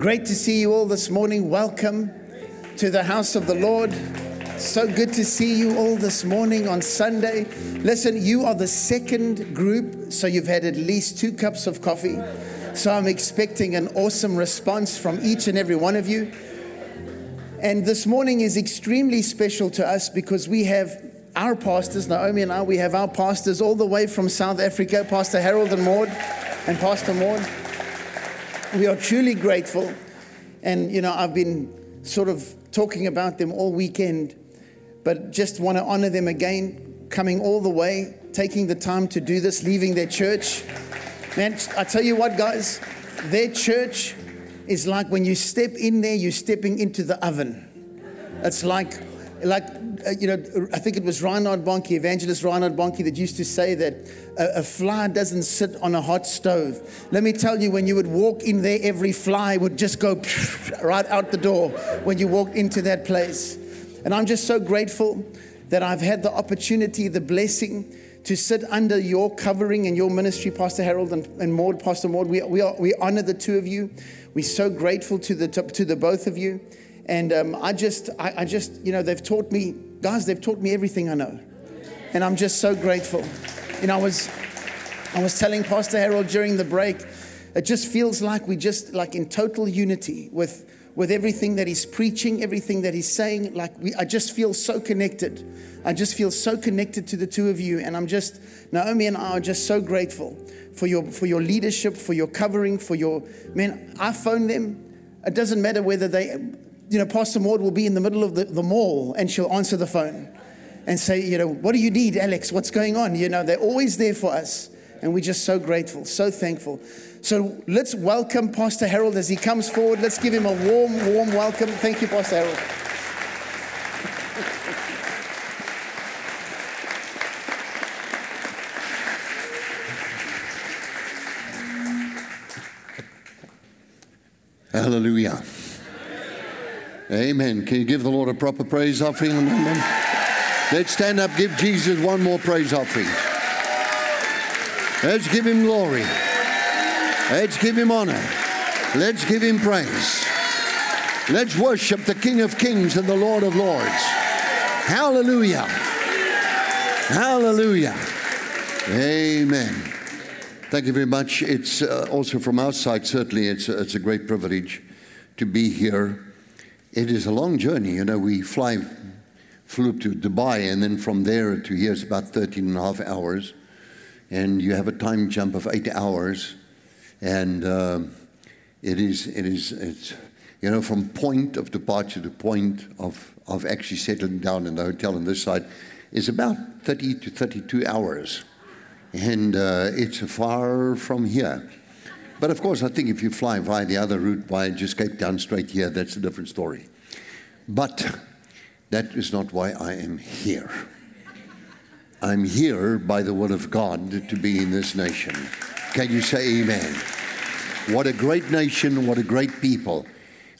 Great to see you all this morning. Welcome to the house of the Lord. So good to see you all this morning on Sunday. Listen, you are the second group, so you've had at least two cups of coffee. So I'm expecting an awesome response from each and every one of you. And this morning is extremely special to us because we have our pastors, Naomi and I, we have our pastors all the way from South Africa, Pastor Harold and Maud, and Pastor Maud. We are truly grateful. And, you know, I've been sort of talking about them all weekend, but just want to honor them again, coming all the way, taking the time to do this, leaving their church. Man, I tell you what, guys, their church is like when you step in there, you're stepping into the oven. It's like, like uh, you know, I think it was Reinhard Bonnke, evangelist Reinhard Bonnke, that used to say that a, a, fly doesn't sit on a hot stove. Let me tell you, when you would walk in there, every fly would just go right out the door when you walked into that place. And I'm just so grateful that I've had the opportunity, the blessing to sit under your covering and your ministry, Pastor Harold and, and Maud, Pastor Maud. We, we, are, we honor the two of you. We're so grateful to the, to the both of you. And um, I just, I, I just, you know, they've taught me guys, they've taught me everything I know. And I'm just so grateful. You know, I was, I was telling Pastor Harold during the break, it just feels like we just like in total unity with, with everything that he's preaching, everything that he's saying. Like we, I just feel so connected. I just feel so connected to the two of you. And I'm just, Naomi and I are just so grateful for your, for your leadership, for your covering, for your, man, I phone them. It doesn't matter whether they, you know, Pastor Maud will be in the middle of the, the mall and she'll answer the phone and say, you know, what do you need, Alex? What's going on? You know, they're always there for us. And we're just so grateful, so thankful. So let's welcome Pastor Harold as he comes forward. Let's give him a warm, warm welcome. Thank you, Pastor Harold. Hallelujah. Amen. Can you give the Lord a proper praise offering? Let's stand up, give Jesus one more praise offering. Let's give him glory. Let's give him honor. Let's give him praise. Let's worship the King of Kings and the Lord of Lords. Hallelujah. Hallelujah. Amen. Thank you very much. It's uh, also from our side, certainly, it's, it's a great privilege to be here it is a long journey. You know, we fly, flew to Dubai, and then from there to here is about 13 and a half hours. And you have a time jump of eight hours. And uh, it is, it is, it's, you know, from point of departure to point of, of actually settling down in the hotel on this side is about 30 to 32 hours. And uh, it's far from here. But of course, I think if you fly via the other route, via just Cape Town straight here, that's a different story. But that is not why I am here. I'm here by the will of God to be in this nation. Can you say amen? What a great nation, what a great people.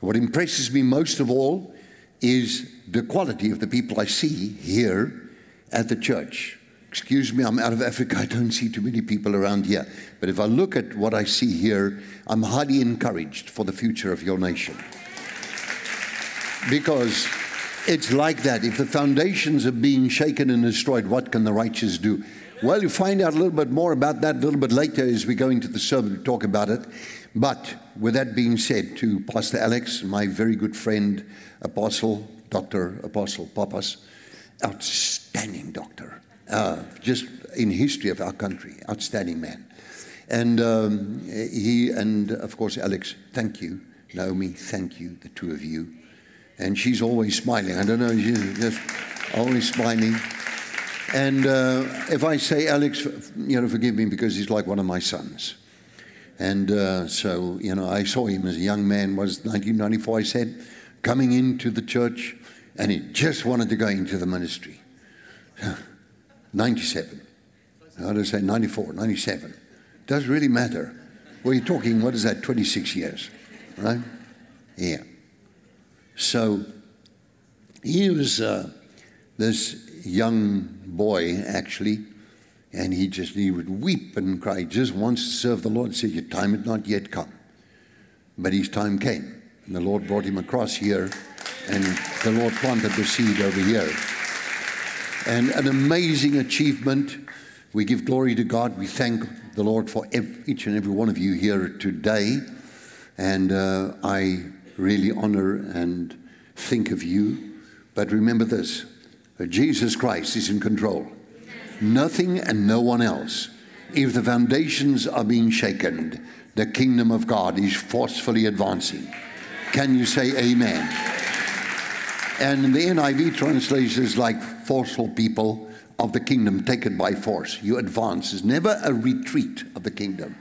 What impresses me most of all is the quality of the people I see here at the church. Excuse me, I'm out of Africa. I don't see too many people around here. But if I look at what I see here, I'm highly encouraged for the future of your nation. Because it's like that. If the foundations are being shaken and destroyed, what can the righteous do? Well, you find out a little bit more about that a little bit later as we go into the sermon to talk about it. But with that being said, to Pastor Alex, my very good friend, Apostle, Dr. Apostle Pappas, outstanding doctor uh, just in history of our country. Outstanding man. And um, he, and of course, Alex, thank you. Naomi, thank you, the two of you. And she's always smiling. I don't know, she's just always smiling. And uh, if I say Alex, you know, forgive me because he's like one of my sons. And uh, so, you know, I saw him as a young man, was 1994, I said, coming into the church, and he just wanted to go into the ministry. 97. How do I say 94, 97? Does really matter. Well, you're talking, what is that, 26 years, right? Yeah. So he was uh, this young boy, actually, and he just, he would weep and cry. Just wants to serve the Lord. He said, Your time had not yet come. but his time came. And the Lord brought him across here, and the Lord planted the seed over here. And an amazing achievement. We give glory to God. We thank the Lord for each and every one of you here today. And uh, I really honor and think of you. But remember this Jesus Christ is in control. Nothing and no one else. If the foundations are being shaken, the kingdom of God is forcefully advancing. Can you say amen? And the NIV translates is like forceful people of the kingdom taken by force. You advance. It's never a retreat of the kingdom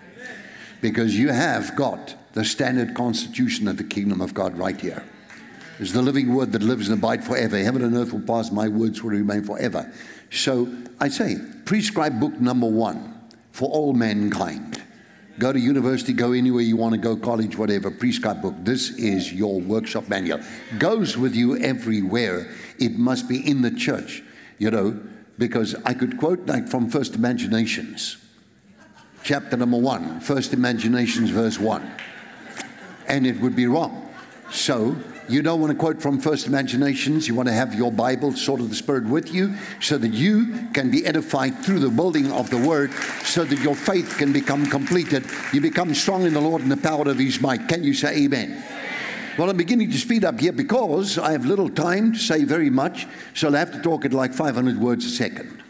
because you have got the standard constitution of the kingdom of God right here. It's the living word that lives and abides forever. Heaven and earth will pass, my words will remain forever. So I say, prescribe book number one for all mankind. Go to university, go anywhere you want to go, college, whatever, prescribe book. This is your workshop manual. Goes with you everywhere. It must be in the church, you know, because I could quote like from First Imaginations, chapter number one, First Imaginations, verse one, and it would be wrong. So you don't want to quote from First Imaginations. You want to have your Bible, sort of the Spirit, with you so that you can be edified through the building of the Word, so that your faith can become completed. You become strong in the Lord and the power of His might. Can you say Amen? Well, I'm beginning to speed up here because I have little time to say very much, so I'll have to talk at like 500 words a second.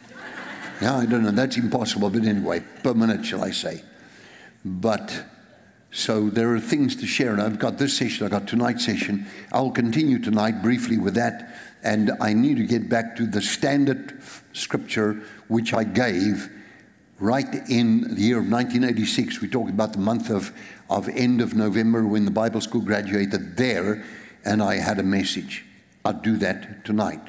Now, I don't know, that's impossible, but anyway, per minute, shall I say. But so there are things to share, and I've got this session, I've got tonight's session. I'll continue tonight briefly with that, and I need to get back to the standard scripture which I gave right in the year of 1986. We talked about the month of, of end of November when the Bible school graduated there, and I had a message. I'll do that tonight,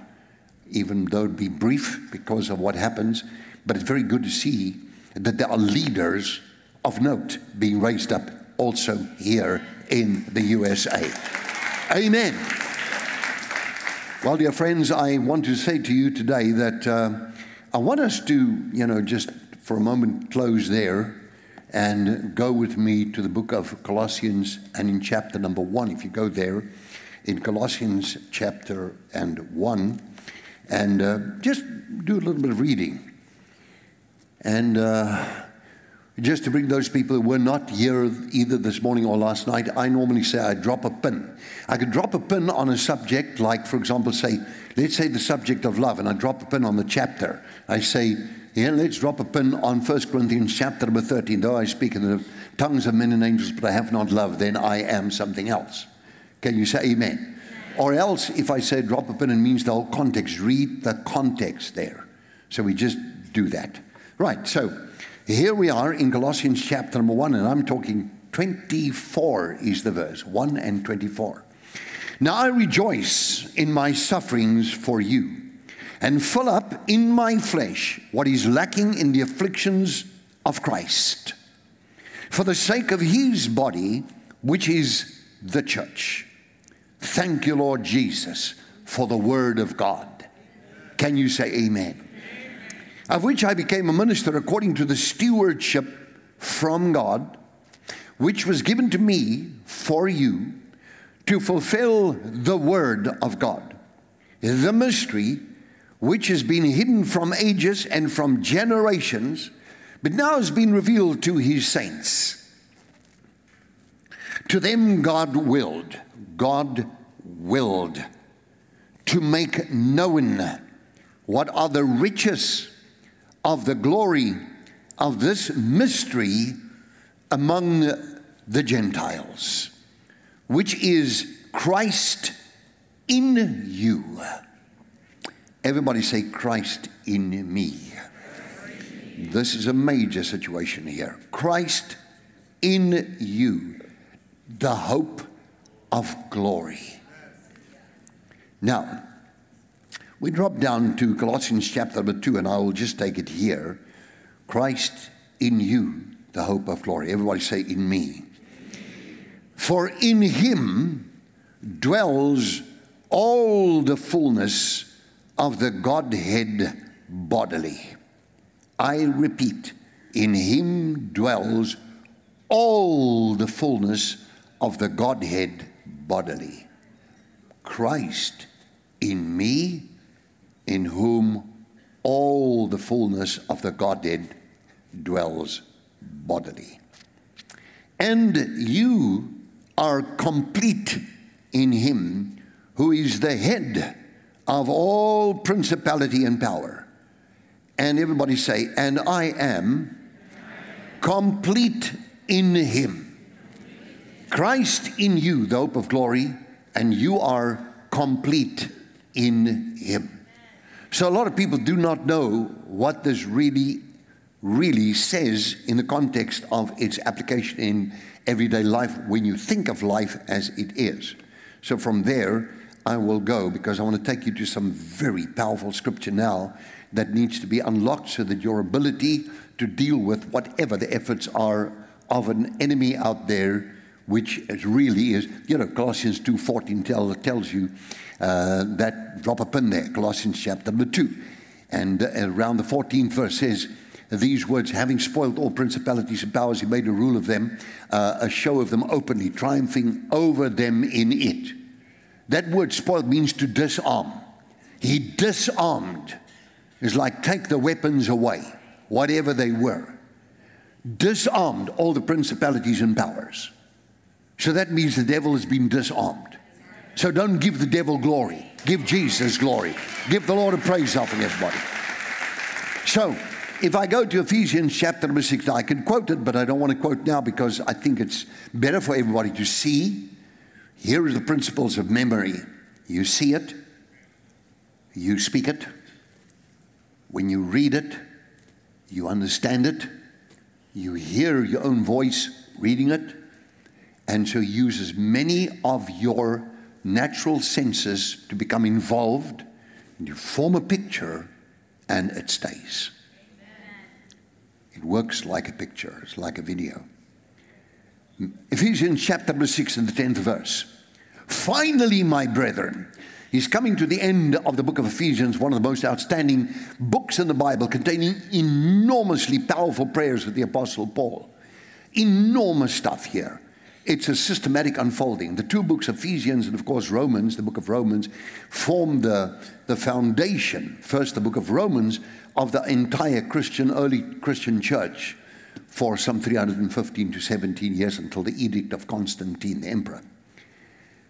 even though it'd be brief because of what happens. But it's very good to see that there are leaders of note being raised up also here in the USA. Amen. Well, dear friends, I want to say to you today that uh, I want us to, you know, just for a moment close there and go with me to the book of Colossians and in chapter number one. If you go there, in Colossians chapter and one, and uh, just do a little bit of reading. And uh, just to bring those people who were not here either this morning or last night, I normally say I drop a pin. I could drop a pin on a subject, like, for example, say, let's say the subject of love, and I drop a pin on the chapter. I say, yeah, let's drop a pin on 1 Corinthians chapter number 13. Though I speak in the tongues of men and angels, but I have not love, then I am something else. Can you say amen? Or else, if I say drop a pin, it means the whole context. Read the context there. So we just do that. Right, so here we are in Colossians chapter number 1, and I'm talking 24 is the verse 1 and 24. Now I rejoice in my sufferings for you, and fill up in my flesh what is lacking in the afflictions of Christ, for the sake of his body, which is the church. Thank you, Lord Jesus, for the word of God. Can you say amen? Of which I became a minister according to the stewardship from God, which was given to me for you to fulfill the word of God, the mystery which has been hidden from ages and from generations, but now has been revealed to his saints. To them, God willed, God willed to make known what are the riches of the glory of this mystery among the Gentiles, which is Christ in you. Everybody say, Christ in me. This is a major situation here. Christ in you, the hope of glory. Now, we drop down to Colossians chapter number 2, and I will just take it here. Christ in you, the hope of glory. Everybody say, in me. For in him dwells all the fullness of the Godhead bodily. I repeat, in him dwells all the fullness of the Godhead bodily. Christ in me, in whom all the fullness of the Godhead dwells bodily. And you are complete in him who is the head of all principality and power. And everybody say, and I am complete in him. Christ in you, the hope of glory, and you are complete in him. So a lot of people do not know what this really, really says in the context of its application in everyday life when you think of life as it is. So from there, I will go because I want to take you to some very powerful scripture now that needs to be unlocked so that your ability to deal with whatever the efforts are of an enemy out there which really is, you know, Colossians 2.14 tell, tells you uh, that, drop a pin there, Colossians chapter number 2. And uh, around the 14th verse says, these words, having spoiled all principalities and powers, he made a rule of them, uh, a show of them openly, triumphing over them in it. That word spoil means to disarm. He disarmed. It's like take the weapons away, whatever they were. Disarmed all the principalities and powers. So that means the devil has been disarmed. So don't give the devil glory. Give Jesus glory. Give the Lord a praise offering, everybody. So, if I go to Ephesians chapter number six, I can quote it, but I don't want to quote now because I think it's better for everybody to see. Here are the principles of memory. You see it, you speak it. When you read it, you understand it. You hear your own voice reading it. And so use as many of your natural senses to become involved, and you form a picture, and it stays. It works like a picture, it's like a video. Ephesians chapter 6 and the 10th verse. Finally, my brethren, he's coming to the end of the book of Ephesians, one of the most outstanding books in the Bible, containing enormously powerful prayers of the Apostle Paul. Enormous stuff here. It's a systematic unfolding. The two books, Ephesians and, of course, Romans, the book of Romans, form the, the foundation, first, the book of Romans, of the entire Christian, early Christian church for some 315 to 17 years until the edict of Constantine, the emperor.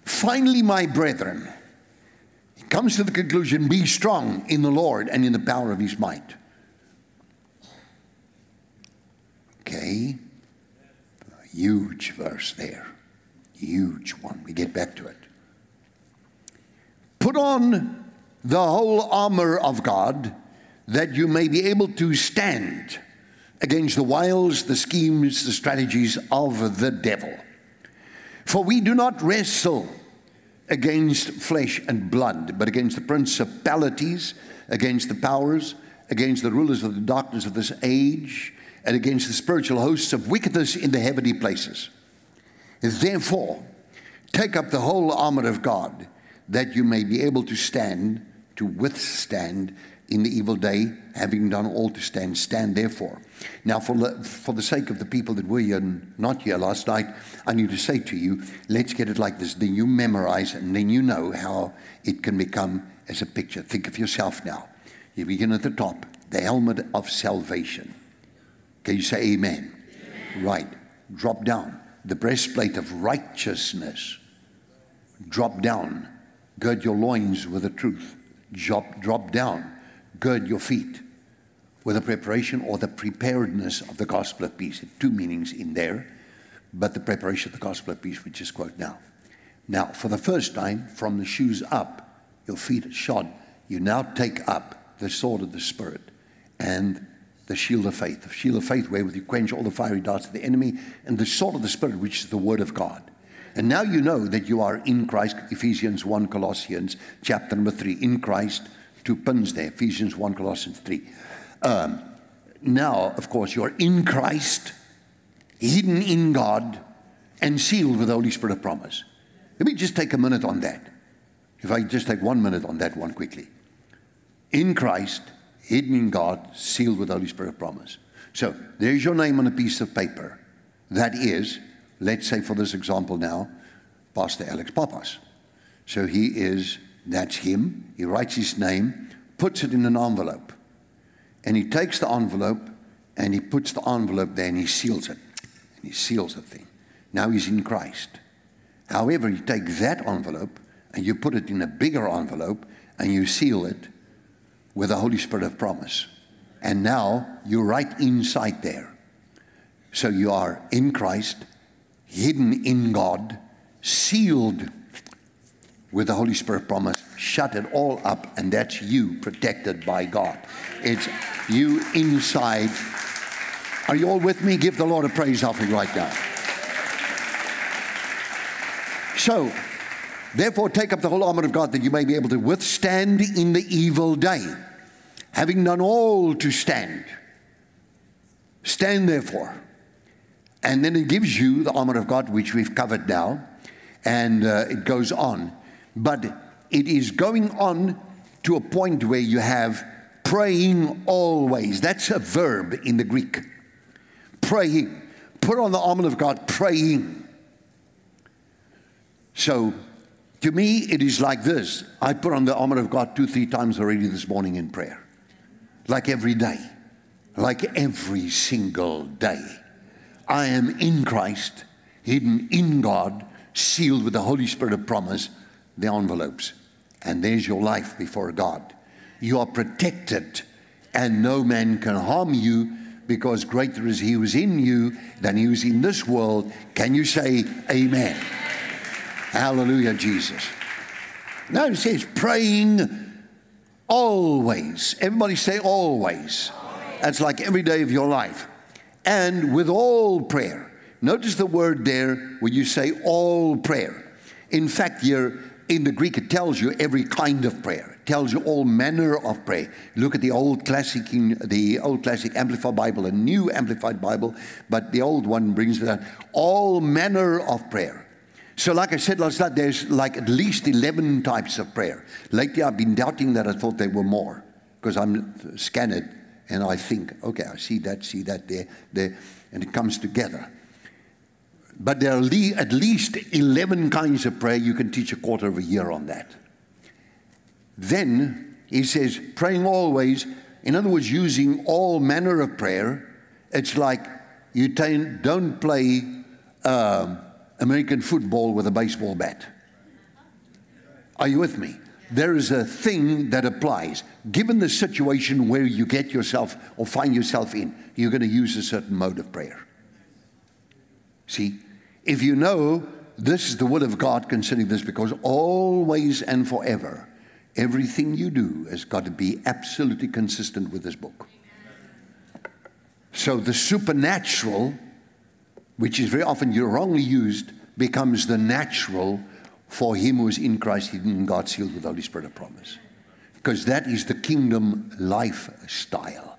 Finally, my brethren, he comes to the conclusion be strong in the Lord and in the power of his might. Okay. Huge verse there. Huge one. We get back to it. Put on the whole armor of God that you may be able to stand against the wiles, the schemes, the strategies of the devil. For we do not wrestle against flesh and blood, but against the principalities, against the powers, against the rulers of the darkness of this age and against the spiritual hosts of wickedness in the heavenly places. Therefore, take up the whole armor of God, that you may be able to stand, to withstand in the evil day, having done all to stand. Stand therefore. Now, for the, for the sake of the people that were here not here last night, I need to say to you, let's get it like this. Then you memorize, and then you know how it can become as a picture. Think of yourself now. You begin at the top, the helmet of salvation. Can you say amen? amen? Right. Drop down. The breastplate of righteousness. Drop down. Gird your loins with the truth. Drop, drop down. Gird your feet with the preparation or the preparedness of the gospel of peace. Two meanings in there, but the preparation of the gospel of peace, which is quote now. Now, for the first time, from the shoes up, your feet are shod. You now take up the sword of the Spirit and the shield of faith. The shield of faith wherewith you quench all the fiery darts of the enemy, and the sword of the Spirit, which is the word of God. And now you know that you are in Christ, Ephesians 1, Colossians, chapter number 3. In Christ, two pins there, Ephesians 1, Colossians 3. Um, now, of course, you're in Christ, hidden in God, and sealed with the Holy Spirit of promise. Let me just take a minute on that. If I just take one minute on that one quickly. In Christ, hidden in God, sealed with the Holy Spirit of promise. So there's your name on a piece of paper. That is let's say for this example now, Pastor Alex Pappas. So he is, that's him. He writes his name, puts it in an envelope. And he takes the envelope and he puts the envelope there and he seals it. And he seals the thing. Now he's in Christ. However, you take that envelope and you put it in a bigger envelope and you seal it with the Holy Spirit of promise. And now you're right inside there. So you are in Christ, hidden in God, sealed with the Holy Spirit promise, shut it all up, and that's you protected by God. It's you inside. Are you all with me? Give the Lord a praise offering right now. So, therefore, take up the whole armor of God that you may be able to withstand in the evil day, having done all to stand. Stand therefore. And then it gives you the armor of God, which we've covered now, and uh, it goes on. But it is going on to a point where you have praying always. That's a verb in the Greek. Praying. Put on the armor of God, praying. So, to me, it is like this. I put on the armor of God two, three times already this morning in prayer. Like every day. Like every single day. I am in Christ, hidden in God, sealed with the Holy Spirit of promise, the envelopes. And there's your life before God. You are protected, and no man can harm you because greater is He who is in you than He who is in this world. Can you say Amen? Hallelujah, Jesus. Now it says praying always. Everybody say always. That's like every day of your life and with all prayer. Notice the word there when you say all prayer. In fact, you're, in the Greek, it tells you every kind of prayer. It tells you all manner of prayer. Look at the old classic, the old classic Amplified Bible, a new Amplified Bible, but the old one brings that all manner of prayer. So, like I said last night, there's like at least 11 types of prayer. Lately, I've been doubting that I thought there were more because I'm scanned and I think, okay, I see that, see that there, there, and it comes together. But there are at least 11 kinds of prayer. You can teach a quarter of a year on that. Then he says, praying always, in other words, using all manner of prayer. It's like you don't play uh, American football with a baseball bat. Are you with me? there is a thing that applies. Given the situation where you get yourself or find yourself in, you're going to use a certain mode of prayer. See, if you know this is the will of God concerning this, because always and forever, everything you do has got to be absolutely consistent with this book. So the supernatural, which is very often wrongly used, becomes the natural for him who is in Christ, hidden in God, sealed with the Holy Spirit of promise. Because that is the kingdom lifestyle.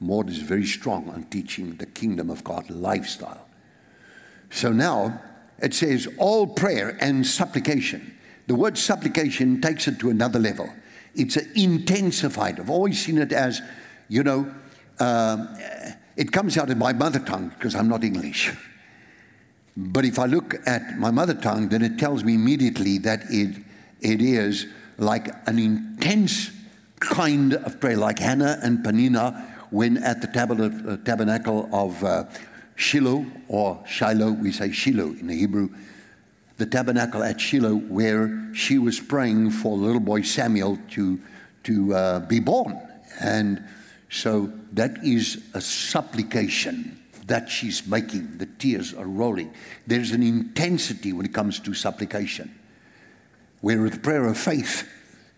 Maud is very strong on teaching the kingdom of God lifestyle. So now it says all prayer and supplication. The word supplication takes it to another level. It's intensified. I've always seen it as, you know, um, it comes out in my mother tongue because I'm not English. But if I look at my mother tongue, then it tells me immediately that it, it is like an intense kind of prayer, like Hannah and Peninnah when at the uh, tabernacle of uh, Shiloh, or Shiloh, we say Shiloh in the Hebrew, the tabernacle at Shiloh, where she was praying for the little boy Samuel to, to uh, be born. And so that is a supplication that she's making. The tears are rolling. There's an intensity when it comes to supplication. Where the prayer of faith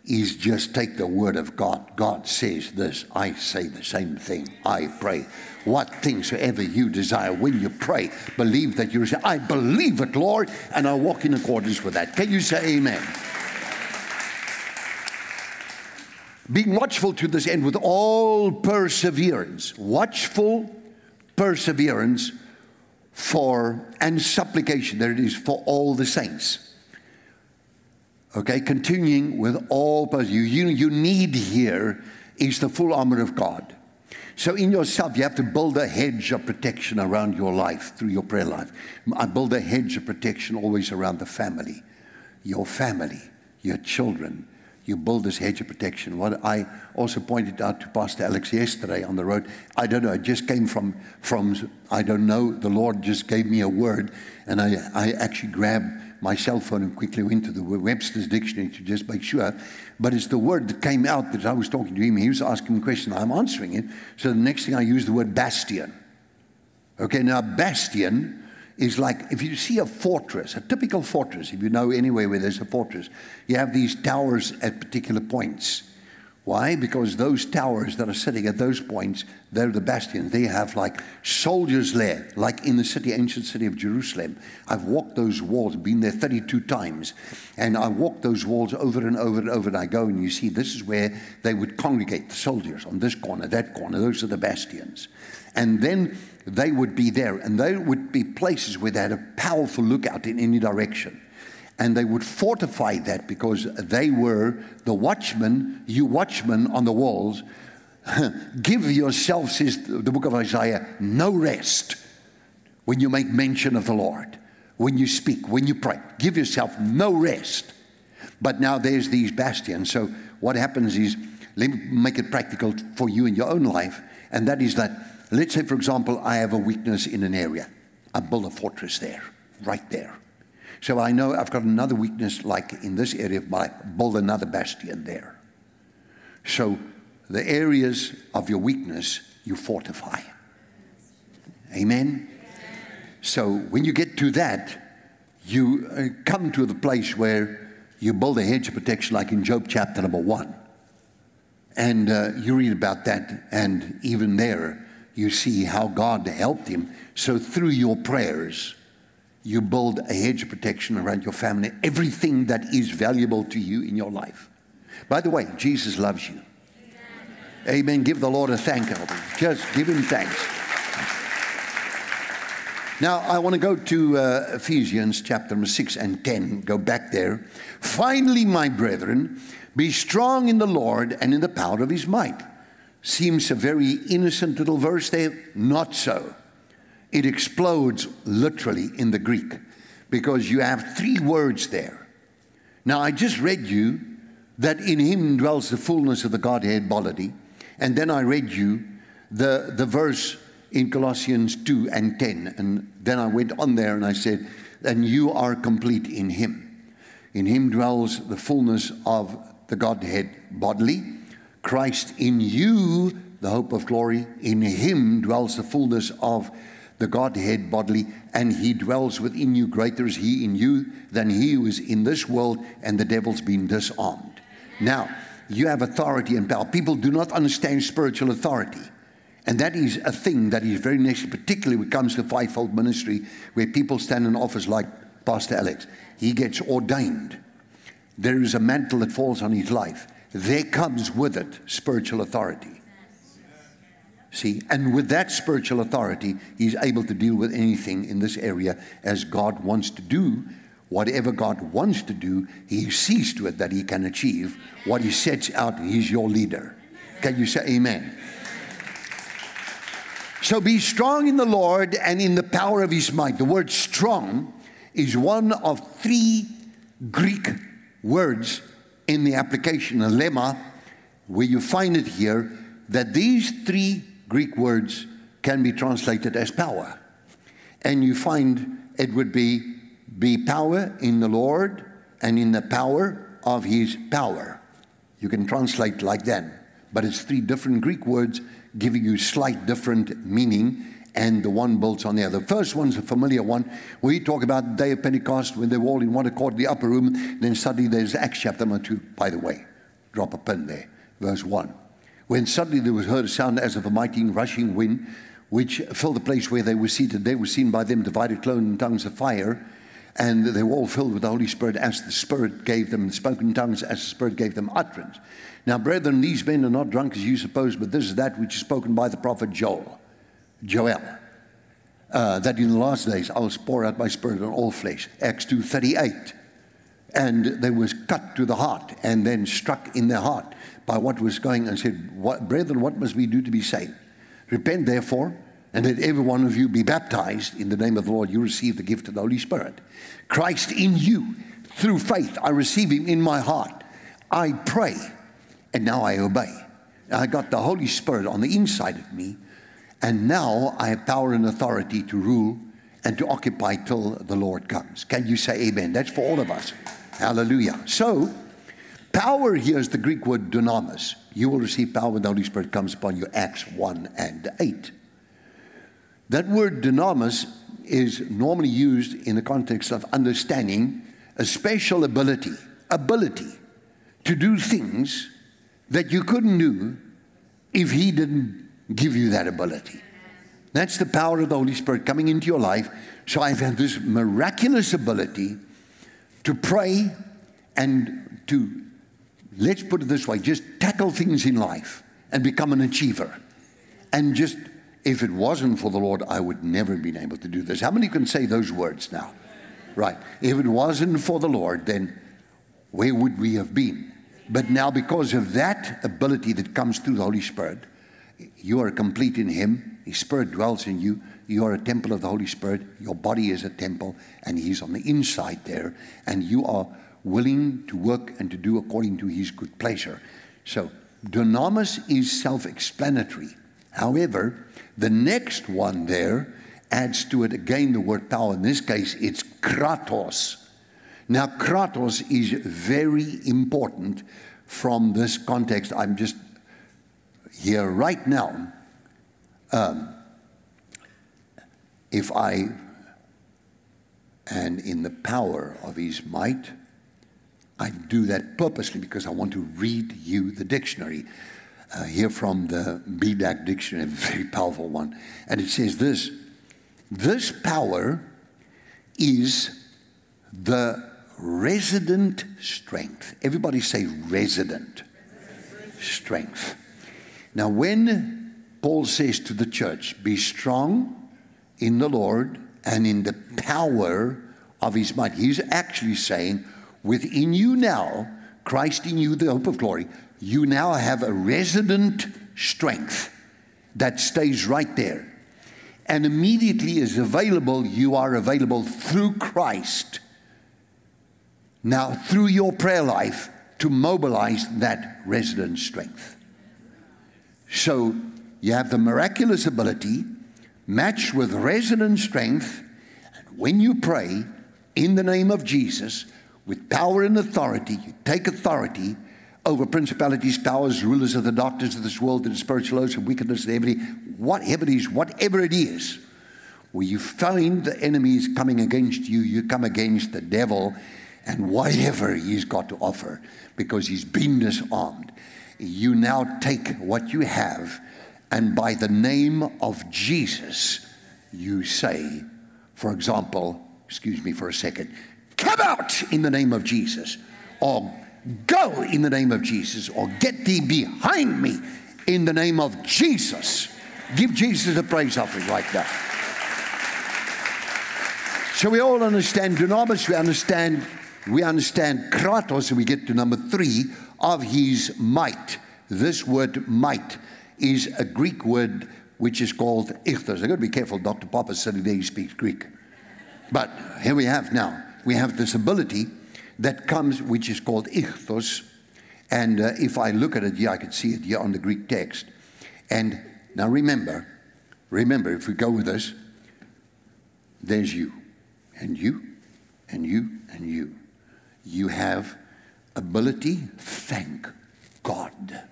is just take the word of God. God says this, I say the same thing. I pray. What things soever you desire when you pray, believe that you say, I believe it, Lord, and I walk in accordance with that. Can you say amen? Being watchful to this end with all perseverance. Watchful perseverance for and supplication there it is for all the saints okay continuing with all you, you you need here is the full armor of god So, in yourself, you have to build a hedge of protection around your life through your prayer life. I build a hedge of protection always around the family, your family, your children. You build this hedge of protection. What I also pointed out to Pastor Alex yesterday on the road, I don't know, it just came from, from I don't know, the Lord just gave me a word, and I, I actually grabbed my cell phone and quickly went to the Webster's dictionary to just make sure. But it's the word that came out that I was talking to him. He was asking a question. I'm answering it. So the next thing I used the word bastion. Okay, now bastion is like if you see a fortress, a typical fortress, if you know anywhere where there's a fortress, you have these towers at particular points. Why? Because those towers that are sitting at those points, they're the bastions. They have like soldiers there, like in the city, ancient city of Jerusalem. I've walked those walls, been there 32 times, and I walked those walls over and over and over. And I go and you see this is where they would congregate, the soldiers on this corner, that corner. Those are the bastions. And then they would be there, and they would be places where they had a powerful lookout in any direction and they would fortify that because they were the watchmen, you watchmen on the walls. Give yourself, says the book of Isaiah, no rest when you make mention of the Lord, when you speak, when you pray. Give yourself no rest. But now there's these bastions. So what happens is, let me make it practical for you in your own life, and that is that, let's say, for example, I have a weakness in an area. I build a fortress there, right there. So I know I've got another weakness, like in this area of my build another bastion there. So the areas of your weakness, you fortify. Amen? So when you get to that, you uh, come to the place where you build a hedge of protection, like in Job chapter number one. And uh, you read about that, and even there, you see how God helped him. So through your prayers, you build a hedge of protection around your family, everything that is valuable to you in your life. By the way, Jesus loves you. Amen. Amen. Give the Lord a thank offering. Just give him thanks. Now, I want to go to uh, Ephesians chapter 6 and 10. Go back there. Finally, my brethren, be strong in the Lord and in the power of his might. Seems a very innocent little verse there. Not so it explodes literally in the Greek because you have three words there. Now, I just read you that in him dwells the fullness of the Godhead bodily. And then I read you the, the verse in Colossians 2 and 10. And then I went on there and I said, And you are complete in him. In him dwells the fullness of the Godhead bodily. Christ in you, the hope of glory. In him dwells the fullness of the Godhead bodily, and he dwells within you. Greater is he in you than he who is in this world, and the devil's been disarmed. Now, you have authority and power. People do not understand spiritual authority. And that is a thing that is very necessary, particularly when it comes to fivefold ministry, where people stand in office like Pastor Alex. He gets ordained. There is a mantle that falls on his life. There comes with it spiritual authority. See, and with that spiritual authority, he's able to deal with anything in this area as God wants to do. Whatever God wants to do, he sees to it that he can achieve what he sets out. He's your leader. Can you say amen? So be strong in the Lord and in the power of his might. The word strong is one of three Greek words in the application, a lemma, where you find it here, that these three Greek words can be translated as power. And you find it would be be power in the Lord and in the power of his power. You can translate like that. But it's three different Greek words giving you slight different meaning, and the one builds on the other. The first one's a familiar one. We talk about the day of Pentecost when they were all in one accord in the upper room. Then suddenly there's Acts chapter number 2, by the way. Drop a pin there, verse 1 when suddenly there was heard a sound as of a mighty rushing wind, which filled the place where they were seated. They were seen by them divided cloven tongues of fire, and they were all filled with the Holy Spirit as the Spirit gave them, spoken tongues as the Spirit gave them utterance. Now, brethren, these men are not drunk as you suppose, but this is that which is spoken by the prophet Joel, Joel. Uh, that in the last days I will pour out my spirit on all flesh. Acts 2.38. And they was cut to the heart and then struck in their heart by what was going and said, what, Brethren, what must we do to be saved? Repent, therefore, and let every one of you be baptized in the name of the Lord. You receive the gift of the Holy Spirit. Christ in you, through faith, I receive him in my heart. I pray, and now I obey. I got the Holy Spirit on the inside of me, and now I have power and authority to rule and to occupy till the Lord comes. Can you say amen? That's for all of us. Hallelujah. So, power here is the Greek word dunamis. You will receive power when the Holy Spirit comes upon you, Acts 1 and 8. That word dunamis is normally used in the context of understanding a special ability, ability to do things that you couldn't do if He didn't give you that ability. That's the power of the Holy Spirit coming into your life. So I've had this miraculous ability to pray and to, let's put it this way, just tackle things in life and become an achiever. And just, if it wasn't for the Lord, I would never have been able to do this. How many can say those words now? Right. If it wasn't for the Lord, then where would we have been? But now, because of that ability that comes through the Holy Spirit, you are complete in Him. His Spirit dwells in you. You are a temple of the Holy Spirit. Your body is a temple, and He's on the inside there. And you are willing to work and to do according to His good pleasure. So, dunamis is self explanatory. However, the next one there adds to it again the word power. In this case, it's kratos. Now, kratos is very important from this context. I'm just here right now. Um, if I, and in the power of his might, I do that purposely because I want to read you the dictionary. Uh, here from the BDAG dictionary, a very powerful one. And it says this this power is the resident strength. Everybody say resident strength. Now, when Paul says to the church, be strong in the Lord and in the power of his might, he's actually saying, within you now, Christ in you, the hope of glory, you now have a resident strength that stays right there. And immediately is available, you are available through Christ now through your prayer life to mobilize that resident strength. So you have the miraculous ability matched with resident strength. And when you pray in the name of Jesus with power and authority, you take authority over principalities, powers, rulers of the darkness of this world, and spiritual hosts of wickedness and everything, whatever it is, whatever it is, where you find the enemy is coming against you, you come against the devil and whatever he's got to offer because he's been disarmed. You now take what you have, and by the name of Jesus, you say, for example, excuse me for a second, come out in the name of Jesus, or go in the name of Jesus, or get thee behind me in the name of Jesus. Give Jesus a praise offering like that. So we all understand dunamis, we understand we understand kratos, and we get to number three of his might. This word might is a Greek word which is called ichthos. I've got to be careful, Dr. Papa said he speaks Greek. But here we have now, we have this ability that comes, which is called ichthos. And uh, if I look at it here, I can see it here on the Greek text. And now remember, remember, if we go with this, there's you, and you, and you, and you you have ability, thank God,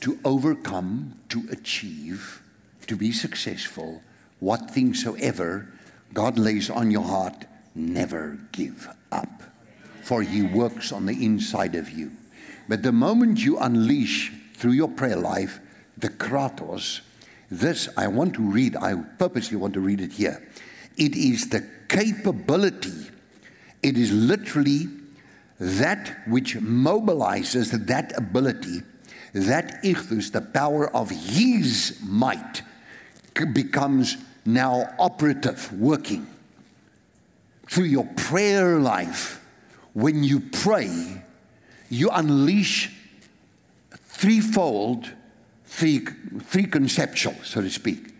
to overcome, to achieve, to be successful, what things soever God lays on your heart, never give up. For He works on the inside of you. But the moment you unleash through your prayer life the kratos, this I want to read, I purposely want to read it here. It is the capability, it is literally that which mobilizes that ability, that ichthus, the power of his might, becomes now operative, working. Through your prayer life, when you pray, you unleash threefold three, three conceptual, so to speak.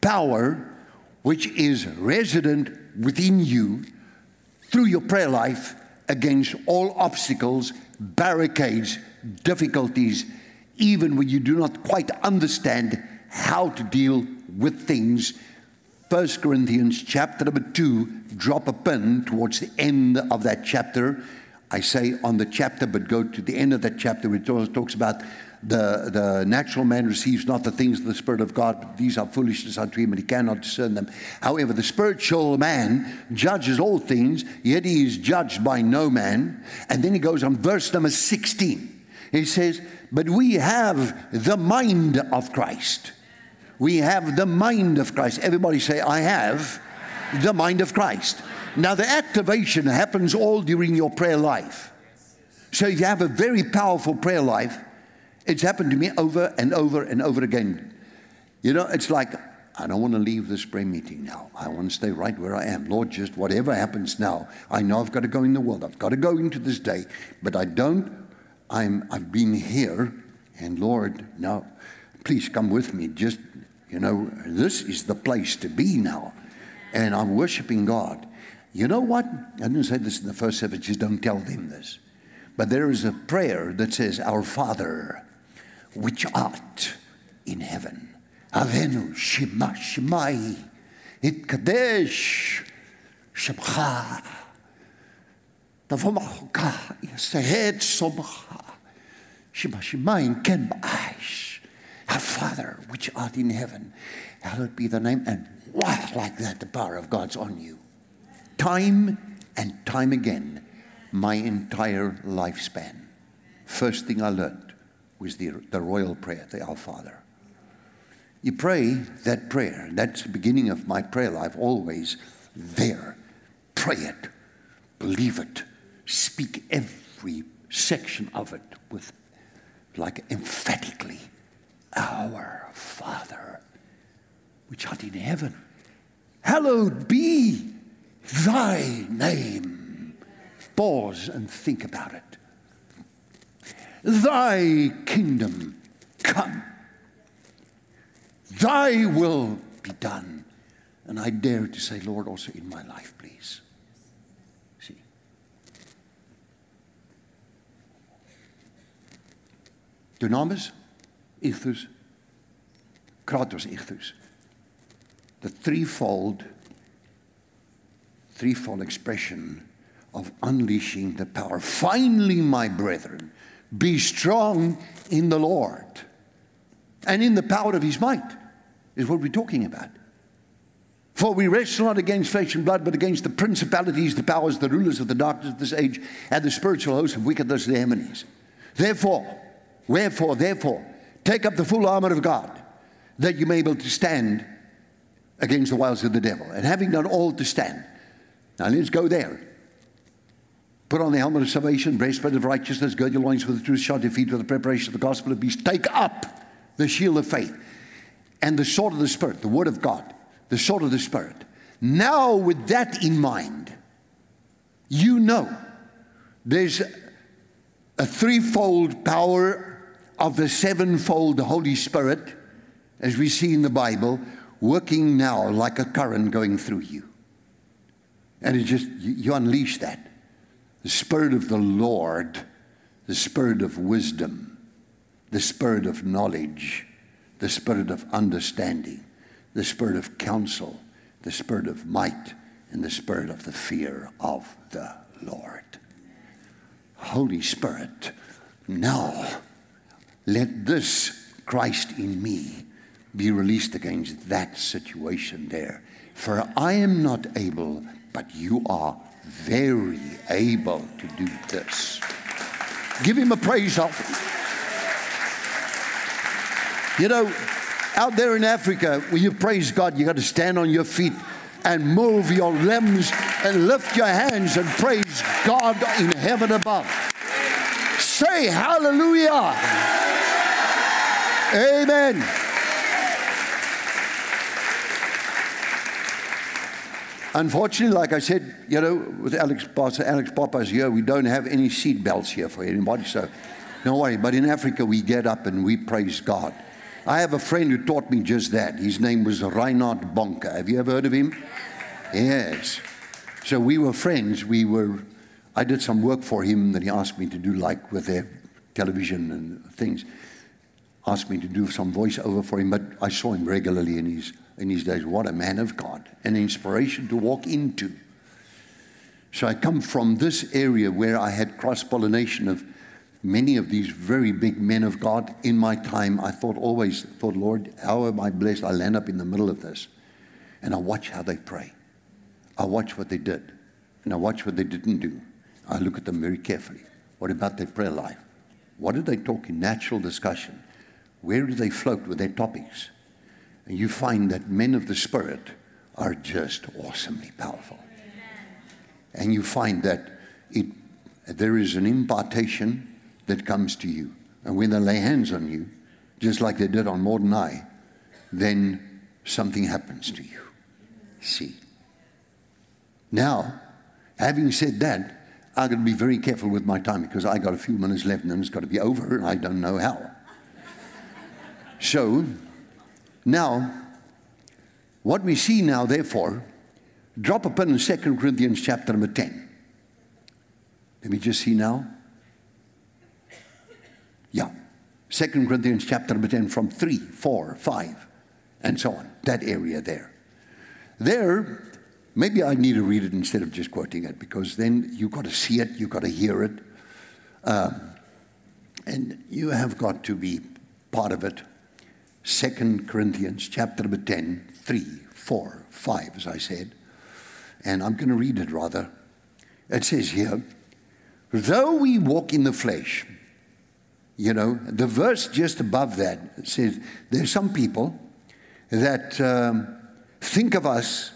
Power, which is resident within you through your prayer life against all obstacles, barricades, difficulties, even when you do not quite understand how to deal with things. 1 Corinthians chapter number 2, drop a pin towards the end of that chapter. I say on the chapter, but go to the end of that chapter, which talks about the, the natural man receives not the things of the Spirit of God. These are foolishness unto him, and he cannot discern them. However, the spiritual man judges all things, yet he is judged by no man. And then he goes on verse number 16. He says, But we have the mind of Christ. We have the mind of Christ. Everybody say, I have the mind of Christ. Now, the activation happens all during your prayer life. So, if you have a very powerful prayer life, it's happened to me over and over and over again. You know, it's like, I don't want to leave this prayer meeting now. I want to stay right where I am. Lord, just whatever happens now, I know I've got to go in the world. I've got to go into this day, but I don't. I'm, I've been here, and Lord, now, please come with me. Just, you know, this is the place to be now. And I'm worshiping God. You know what? I didn't say this in the first service, just don't tell them this. But there is a prayer that says, Our Father which art in heaven. Avenu Shema Shemai Itkadesh Shemcha Tavomachoka Yasehed Somcha Shema Shemaim Ken Ba'ash Our Father which art in heaven, hallowed be the name. And what like that the power of God's on you. Time and time again, my entire lifespan. First thing I learned was the, the royal prayer, the Our Father. You pray that prayer. That's the beginning of my prayer life, always there. Pray it, believe it, speak every section of it with, like emphatically, Our Father, which art in heaven, hallowed be thy name. Pause and think about it. Thy kingdom come. Thy will be done. And I dare to say, Lord, also in my life, please. See. Dunamis, Ischus, Kratos, Ischus. The threefold, threefold expression of unleashing the power. Finally, my brethren, be strong in the Lord and in the power of his might, is what we're talking about. For we wrestle not against flesh and blood, but against the principalities, the powers, the rulers of the darkness of this age, and the spiritual hosts of wickedness, the enemies. Therefore, wherefore, therefore, take up the full armor of God, that you may be able to stand against the wiles of the devil. And having done all to stand. Now let's go there. Put on the helmet of salvation, breastplate of righteousness, gird your loins with the truth, shod your feet with the preparation of the gospel of peace. Take up the shield of faith and the sword of the Spirit, the word of God, the sword of the Spirit. Now, with that in mind, you know there's a threefold power of the sevenfold Holy Spirit, as we see in the Bible, working now like a current going through you. And it just, you, unleash that the Spirit of the Lord, the Spirit of wisdom, the Spirit of knowledge, the Spirit of understanding, the Spirit of counsel, the Spirit of might, and the Spirit of the fear of the Lord. Holy Spirit, now let this Christ in me be released against that situation there. For I am not able, but you are very able to do this. Give him a praise offering. You know, out there in Africa, when you praise God, you got to stand on your feet and move your limbs and lift your hands and praise God in heaven above. Say hallelujah. Amen. Unfortunately, like I said, you know, with Alex, Pastor Alex Pappas here, we don't have any seat belts here for anybody, so don't worry. But in Africa, we get up and we praise God. I have a friend who taught me just that. His name was Reinhard Bonke. Have you ever heard of him? Yes. So we were friends. We were, I did some work for him that he asked me to do, like with their television and things. Asked me to do some voiceover for him, but I saw him regularly in his, in his days. What a man of God, an inspiration to walk into. So I come from this area where I had cross pollination of many of these very big men of God in my time. I thought always, thought, Lord, how am I blessed? I land up in the middle of this. And I watch how they pray. I watch what they did. And I watch what they didn't do. I look at them very carefully. What about their prayer life? What did they talk in natural discussion? Where do they float with their topics? And you find that men of the Spirit are just awesomely powerful. And you find that it, there is an impartation that comes to you. And when they lay hands on you, just like they did on Maud and I, then something happens to you. See. Now, having said that, I've got to be very careful with my time because I got a few minutes left and then it's got to be over and I don't know how. So, now, what we see now, therefore, drop a pen in 2 Corinthians chapter number 10. Let me just see now. Yeah. 2 Corinthians chapter number 10 from 3, 4, 5, and so on. That area there. There, maybe I need to read it instead of just quoting it because then you've got to see it, you've got to hear it, um, and you have got to be part of it. 2 Corinthians chapter number 10, 3, 4, 5, as I said. And I'm going to read it rather. It says here, though we walk in the flesh, you know, the verse just above that says there's some people that um, think of us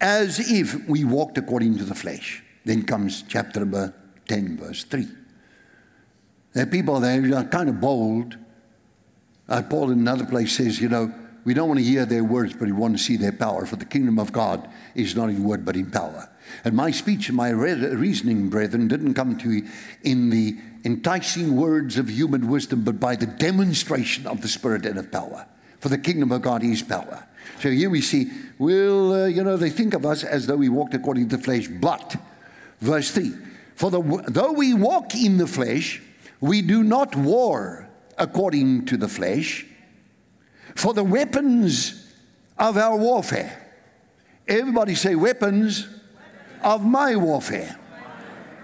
as if we walked according to the flesh. Then comes chapter number 10, verse 3. There are people that are kind of bold. Uh, Paul in another place says, you know, we don't want to hear their words, but we want to see their power. For the kingdom of God is not in word, but in power. And my speech and my reasoning, brethren, didn't come to you in the enticing words of human wisdom, but by the demonstration of the Spirit and of power. For the kingdom of God is power. So here we see, well, uh, you know, they think of us as though we walked according to the flesh, but, verse 3 For the, though we walk in the flesh, we do not war according to the flesh, for the weapons of our warfare. Everybody say, weapons of my warfare.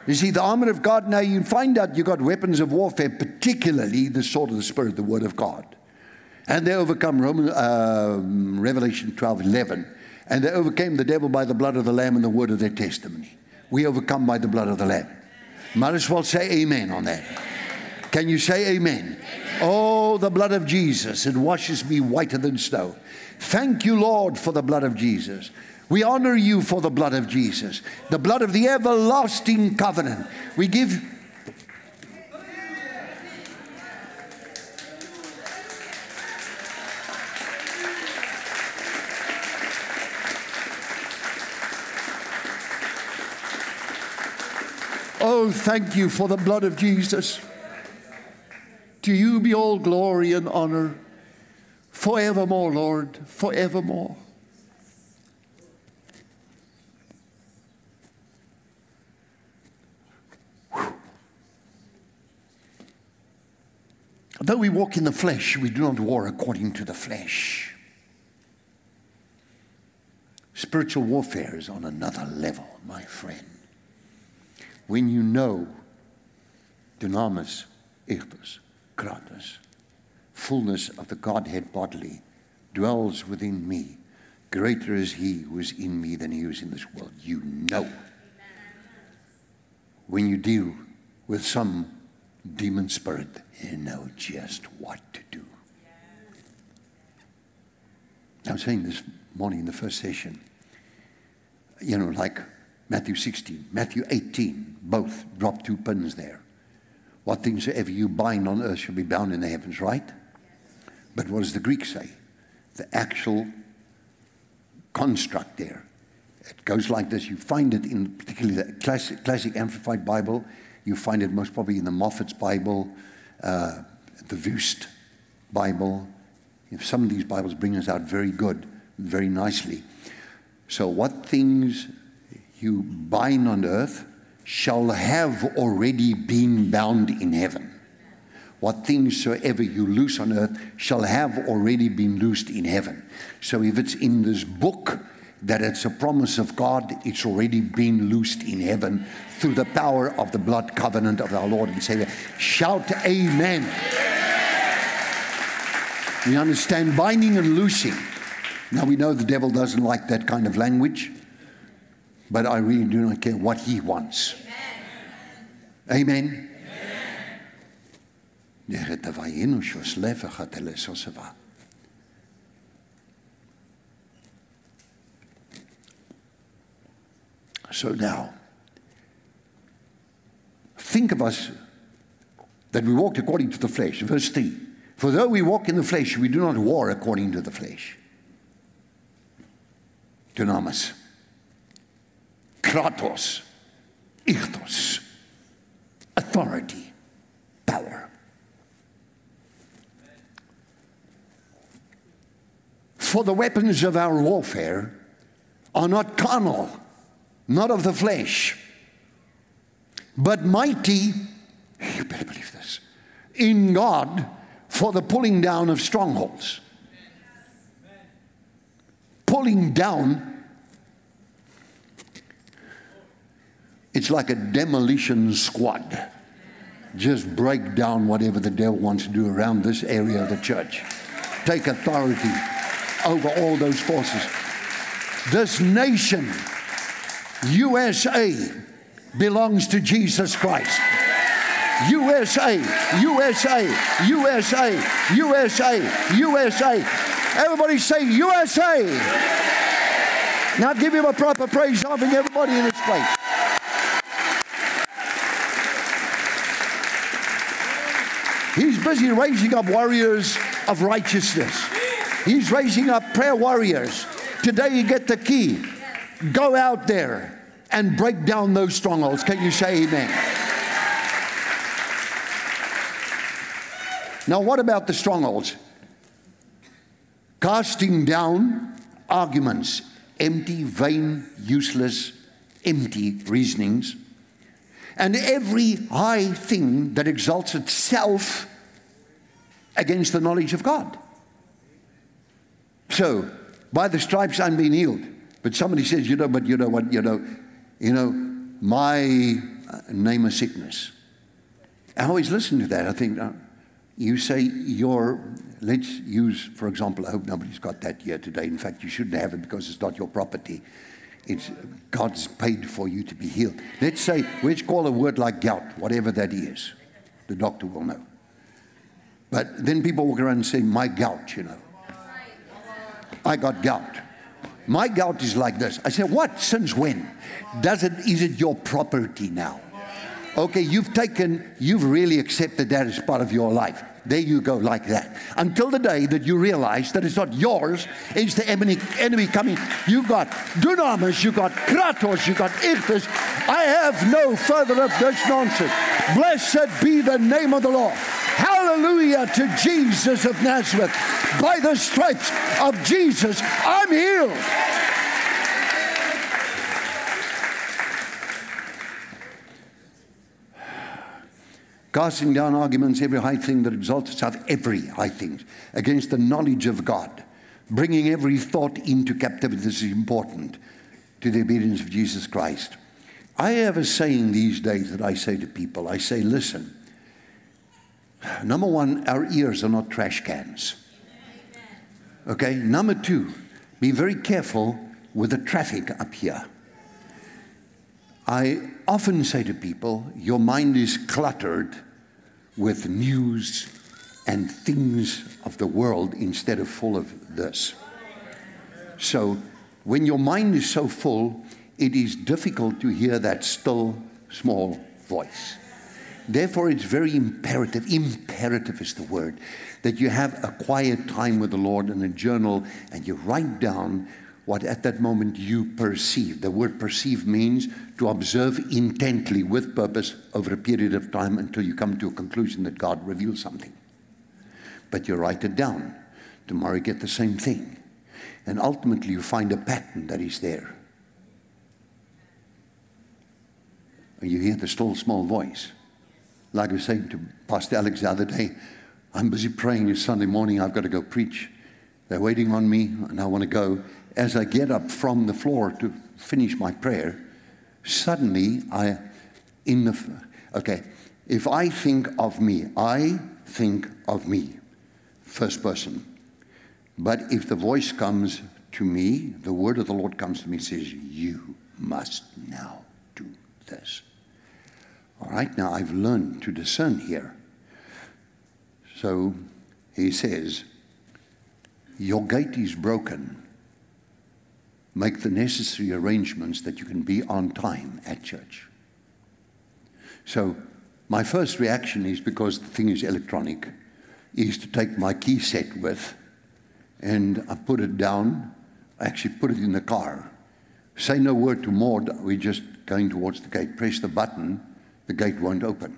You see, the armor of God, now you find out you got weapons of warfare, particularly the sword of the Spirit, the Word of God. And they overcome Roman, uh, Revelation 12 11. And they overcame the devil by the blood of the Lamb and the word of their testimony. We overcome by the blood of the Lamb. Might as well say amen on that. Can you say amen? amen? Oh, the blood of Jesus, it washes me whiter than snow. Thank you, Lord, for the blood of Jesus. We honor you for the blood of Jesus, the blood of the everlasting covenant. We give. Oh, thank you for the blood of Jesus. To you be all glory and honor forevermore, Lord, forevermore. Though we walk in the flesh, we do not war according to the flesh. Spiritual warfare is on another level, my friend. When you know dynamis, ischus, kratos, fullness of the Godhead bodily, dwells within me, greater is he who is in me than he who is in this world. You know. When you deal with some demon spirit, you know just what to do. I was saying this morning in the first session, you know, like Matthew 16, Matthew 18, both drop two pins there. What things soever you bind on earth shall be bound in the heavens, right? But what does the Greek say? The actual construct there. It goes like this. You find it in particularly the classic, classic Amplified Bible. You find it most probably in the Moffatt's Bible, uh, the Wuest Bible, Some of these Bibles bring us out very good, very nicely. So, what things you bind on earth shall have already been bound in heaven. What things soever you loose on earth shall have already been loosed in heaven. So, if it's in this book, that it's a promise of God, it's already been loosed in heaven through the power of the blood covenant of our Lord and Savior. Shout Amen. We understand binding and loosing. Now we know the devil doesn't like that kind of language, but I really do not care what he wants. Amen. Amen. So now, think of us that we walked according to the flesh. Verse 3 For though we walk in the flesh, we do not war according to the flesh. Dynamis, kratos, ischus, authority, power. For the weapons of our warfare are not carnal not of the flesh, but mighty, you better believe this, in God for the pulling down of strongholds. Pulling down, it's like a demolition squad. Just break down whatever the devil wants to do around this area of the church. Take authority over all those forces. This nation USA belongs to Jesus Christ. USA, USA, USA, USA, USA. Everybody say USA. Now give him a proper praise offering, everybody in this place. He's busy raising up warriors of righteousness. He's raising up prayer warriors. Today you get the key. Go out there and break down those strongholds. Can you say amen? Now, what about the strongholds? Casting down arguments, empty, vain, useless, empty reasonings, and every high thing that exalts itself against the knowledge of God. So, by the stripes I'm being healed. But somebody says, you know, but you know what, you know, you know, my uh, name of sickness. I always listen to that. I think uh, you say your, let's use, for example, I hope nobody's got that here today. In fact, you shouldn't have it because it's not your property. It's God's paid for you to be healed. Let's say, let's call a word like gout, whatever that is. The doctor will know. But then people walk around and say, my gout, you know. I got gout. My gout is like this. I said, What? Since when? Does it, is it your property now? Okay, you've taken, you've really accepted that as part of your life. There you go, like that. Until the day that you realize that it's not yours, it's the enemy, enemy coming. You got dunamis, you got kratos, you got ischus. I have no further of this nonsense. Blessed be the name of the Lord. Hallelujah to Jesus of Nazareth. By the stripes of Jesus, I'm healed. Casting down arguments, every high thing that exalts itself, every high thing, against the knowledge of God. Bringing every thought into captivity. This is important to the obedience of Jesus Christ. I have a saying these days that I say to people I say, listen, Number one, our ears are not trash cans. Okay? Number two, be very careful with the traffic up here. I often say to people, your mind is cluttered with news and things of the world instead of full of this. So, when your mind is so full, it is difficult to hear that still small voice. Therefore, it's very imperative, imperative is the word, that you have a quiet time with the Lord and a journal and you write down what at that moment you perceive. The word perceive means to observe intently with purpose over a period of time until you come to a conclusion that God reveals something. But you write it down. Tomorrow you get the same thing. And ultimately you find a pattern that is there. And you hear the still small voice. Like I was saying to Pastor Alex the other day, I'm busy praying this Sunday morning, I've got to go preach. They're waiting on me, and I want to go. As I get up from the floor to finish my prayer, suddenly I, in the, okay, if I think of me, I think of me, first person. But if the voice comes to me, the word of the Lord comes to me, says, You must now do this. All right, now I've learned to discern here. So he says, Your gate is broken. Make the necessary arrangements that you can be on time at church. So, my first reaction is because the thing is electronic, is to take my key set with and I put it down. I actually put it in the car. Say no word to Maud, we're just going towards the gate. Press the button, the gate won't open.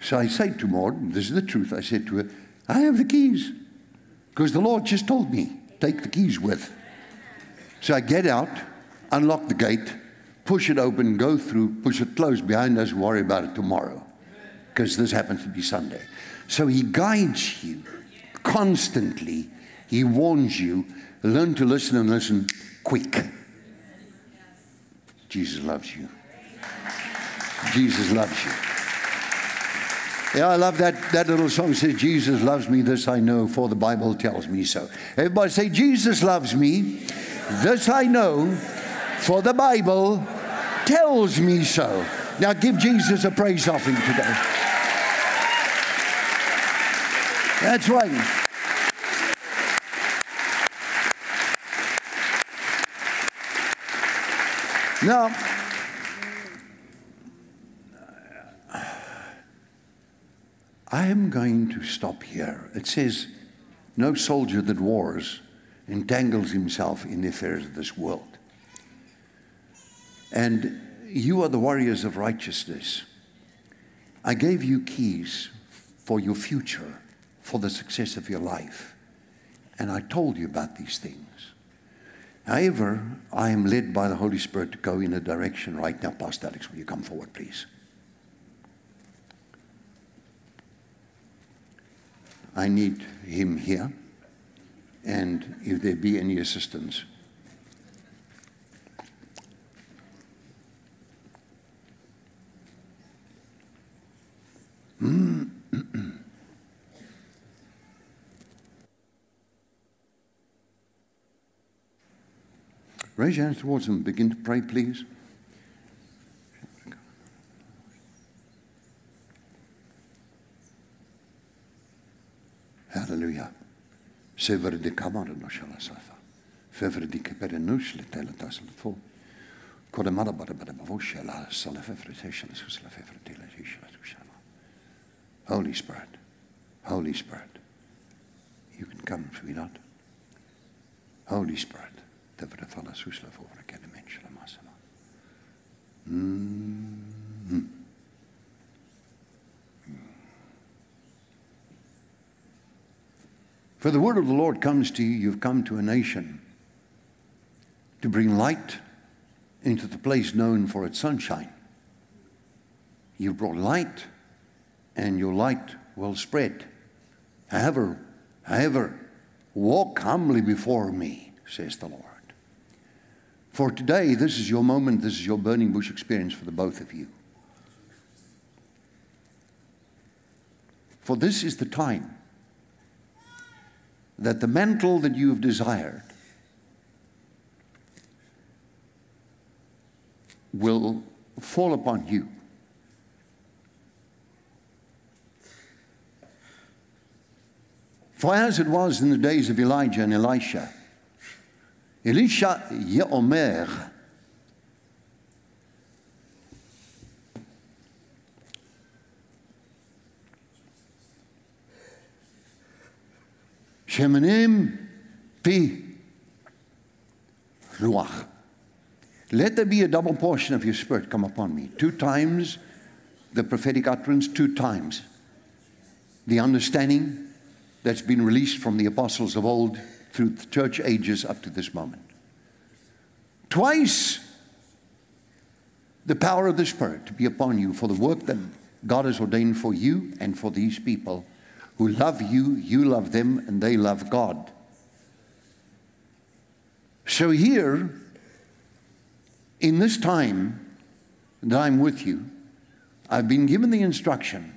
So I say to Maud, this is the truth, I said to her, I have the keys. Because the Lord just told me, take the keys with. So I get out, unlock the gate, push it open, go through, push it closed behind us, worry about it tomorrow. Because this happens to be Sunday. So he guides you constantly. He warns you. Learn to listen and listen quick. Jesus loves you. Jesus loves you. Yeah, I love that, that little song says, Jesus loves me, this I know, for the Bible tells me so. Everybody say, Jesus loves me, this I know, for the Bible tells me so. Now give Jesus a praise offering today. That's right. Now, I am going to stop here. It says, No soldier that wars entangles himself in the affairs of this world. And you are the warriors of righteousness. I gave you keys for your future, for the success of your life. And I told you about these things. However, I am led by the Holy Spirit to go in a direction right now. Pastor Alex, will you come forward, please? I need him here, and if there be any assistance. Mm. Raise your hands towards him. Begin to pray, please. Hallelujah. Sever de kamar no shala safa. Fever di kepere nush le tele tasel fo. Kode mada bada bada bavosha la sala fever te shala susla fever te la shala sushala. Holy Spirit. Holy Spirit. You can come, sweetheart. Holy Spirit. Det var det falla susla å kjenne mennesker masse. Mm. For the word of the Lord comes to you, you've come to a nation to bring light into the place known for its sunshine. You've brought light, and your light will spread. However, however, walk humbly before me, says the Lord. For today, this is your moment, this is your burning bush experience for the both of you. For this is the time that the mantle that you've desired will fall upon you. For as it was in the days of Elijah and Elisha, Elisha Yeomer Shemanim Pi Ruach. Let there be a double portion of your spirit come upon me. Two times the prophetic utterance, two times the understanding that's been released from the apostles of old through the church ages up to this moment. Twice the power of the Spirit to be upon you for the work that God has ordained for you and for these people who love you, you love them, and they love God. So, here, in this time that I'm with you, I've been given the instruction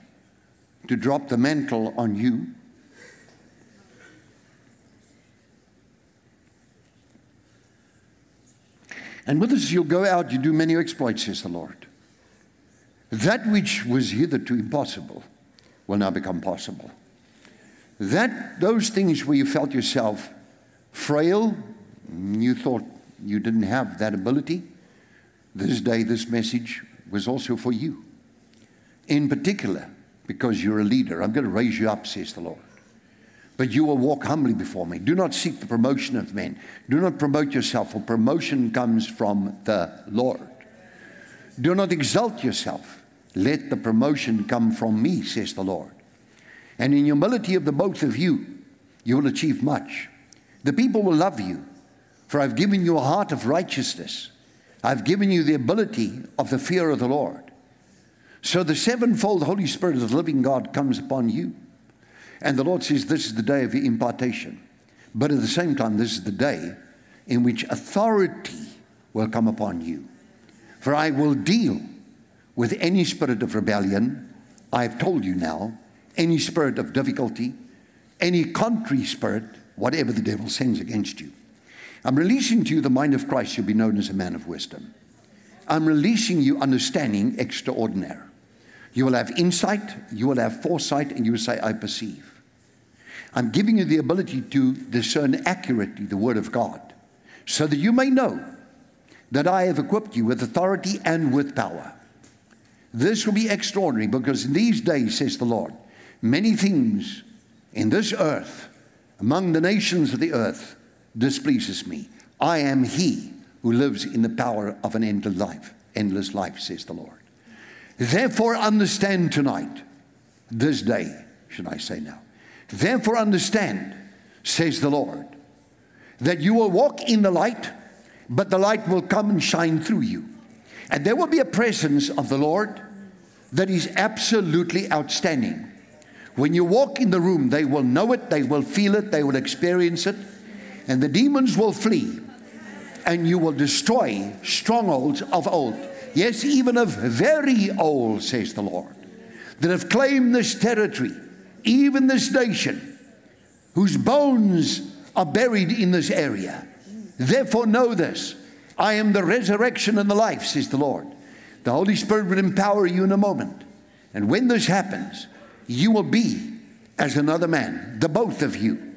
to drop the mantle on you. And with this, you'll go out, you do many exploits, says the Lord. That which was hitherto impossible will now become possible. That those things where you felt yourself frail, you thought you didn't have that ability, this day, this message was also for you. In particular, because you're a leader, I'm going to raise you up, says the Lord. But you will walk humbly before me. Do not seek the promotion of men. Do not promote yourself, for promotion comes from the Lord. Do not exalt yourself. Let the promotion come from me, says the Lord. And in humility of the both of you, you will achieve much. The people will love you, for I've given you a heart of righteousness. I've given you the ability of the fear of the Lord. So the sevenfold Holy Spirit of the living God comes upon you. And the Lord says, This is the day of your impartation. But at the same time, this is the day in which authority will come upon you. For I will deal with any spirit of rebellion. I've told you now any spirit of difficulty, any contrary spirit, whatever the devil sends against you. I'm releasing to you the mind of Christ. You'll be known as a man of wisdom. I'm releasing you understanding extraordinary. You will have insight, you will have foresight, and you will say, I perceive. I'm giving you the ability to discern accurately the Word of God so that you may know that I have equipped you with authority and with power. This will be extraordinary because in these days, says the Lord, many things in this earth, among the nations of the earth, displeases me. I am he who lives in the power of an endless life, endless life, says the Lord. Therefore, understand tonight, this day, should I say now. Therefore, understand, says the Lord, that you will walk in the light, but the light will come and shine through you. And there will be a presence of the Lord that is absolutely outstanding. When you walk in the room, they will know it, they will feel it, they will experience it, and the demons will flee, and you will destroy strongholds of old. Yes, even of very old, says the Lord, that have claimed this territory, even this nation, whose bones are buried in this area. Therefore, know this I am the resurrection and the life, says the Lord. The Holy Spirit will empower you in a moment. And when this happens, you will be as another man, the both of you.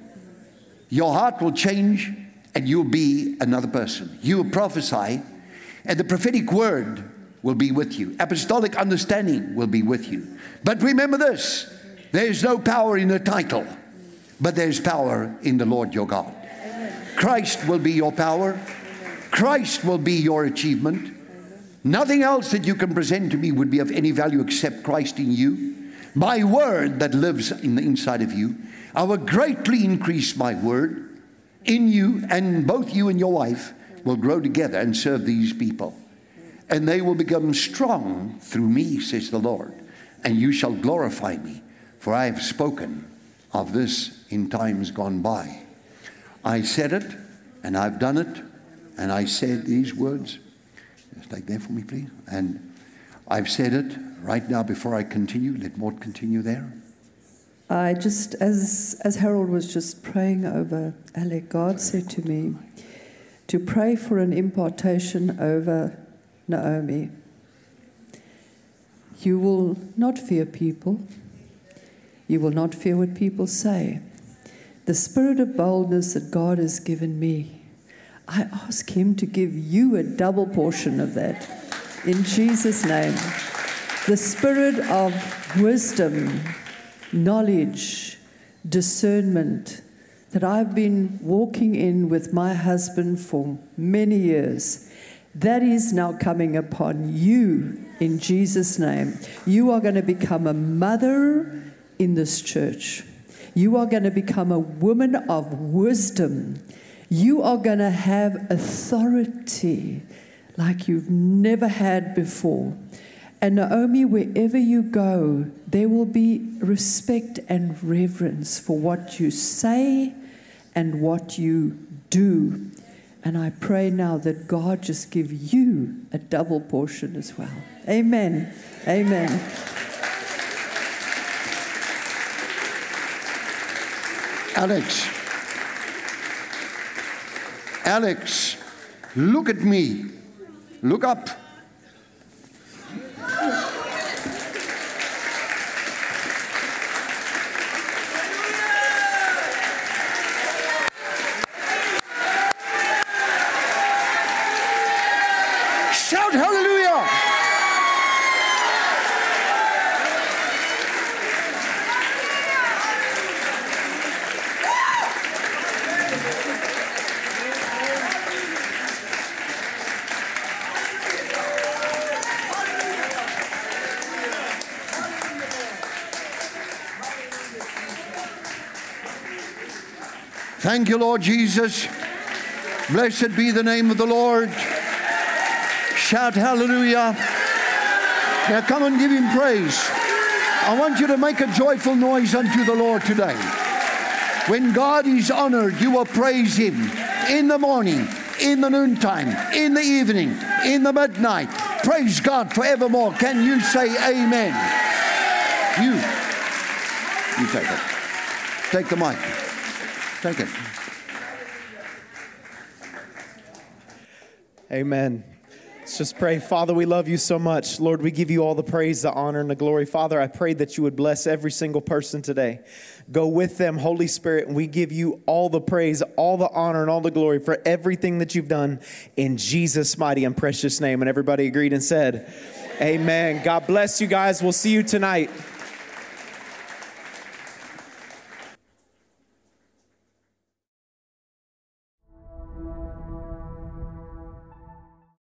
Your heart will change and you'll be another person. You will prophesy, and the prophetic word will be with you. Apostolic understanding will be with you. But remember this there's no power in the title, but there's power in the Lord your God. Christ will be your power, Christ will be your achievement. Nothing else that you can present to me would be of any value except Christ in you my word that lives in the inside of you, I will greatly increase my word in you, and both you and your wife will grow together and serve these people. And they will become strong through me, says the Lord, and you shall glorify me, for I have spoken of this in times gone by. I said it, and I've done it, and I said these words. Just take that for me, please. And I've said it, right now before I continue? Let Maud continue there. I just, as, as Harold was just praying over Alex, God said to me to pray for an impartation over Naomi. You will not fear people. You will not fear what people say. The spirit of boldness that God has given me, I ask Him to give you a double portion of that. In Jesus' name the spirit of wisdom, knowledge, discernment that I've been walking in with my husband for many years. That is now coming upon you in Jesus' name. You are going to become a mother in this church. You are going to become a woman of wisdom. You are going to have authority like you've never had before. And Naomi, wherever you go, there will be respect and reverence for what you say and what you do. And I pray now that God just give you a double portion as well. Amen. Amen. Alex. Alex, look at me. Look up. Shout hallelujah. Thank you, Lord Jesus. Blessed be the name of the Lord. Shout hallelujah. Now come and give him praise. I want you to make a joyful noise unto the Lord today. When God is honored, you will praise him in the morning, in the noontime, in the evening, in the midnight. Praise God forevermore. Can you say amen? You. You take it. Take the mic. Take it. Amen. Let's just pray. Father, we love you so much. Lord, we give you all the praise, the honor, and the glory. Father, I pray that you would bless every single person today. Go with them, Holy Spirit, and we give you all the praise, all the honor, and all the glory for everything that you've done in Jesus' mighty and precious name. And everybody agreed and said, Amen. God bless you guys. We'll see you tonight.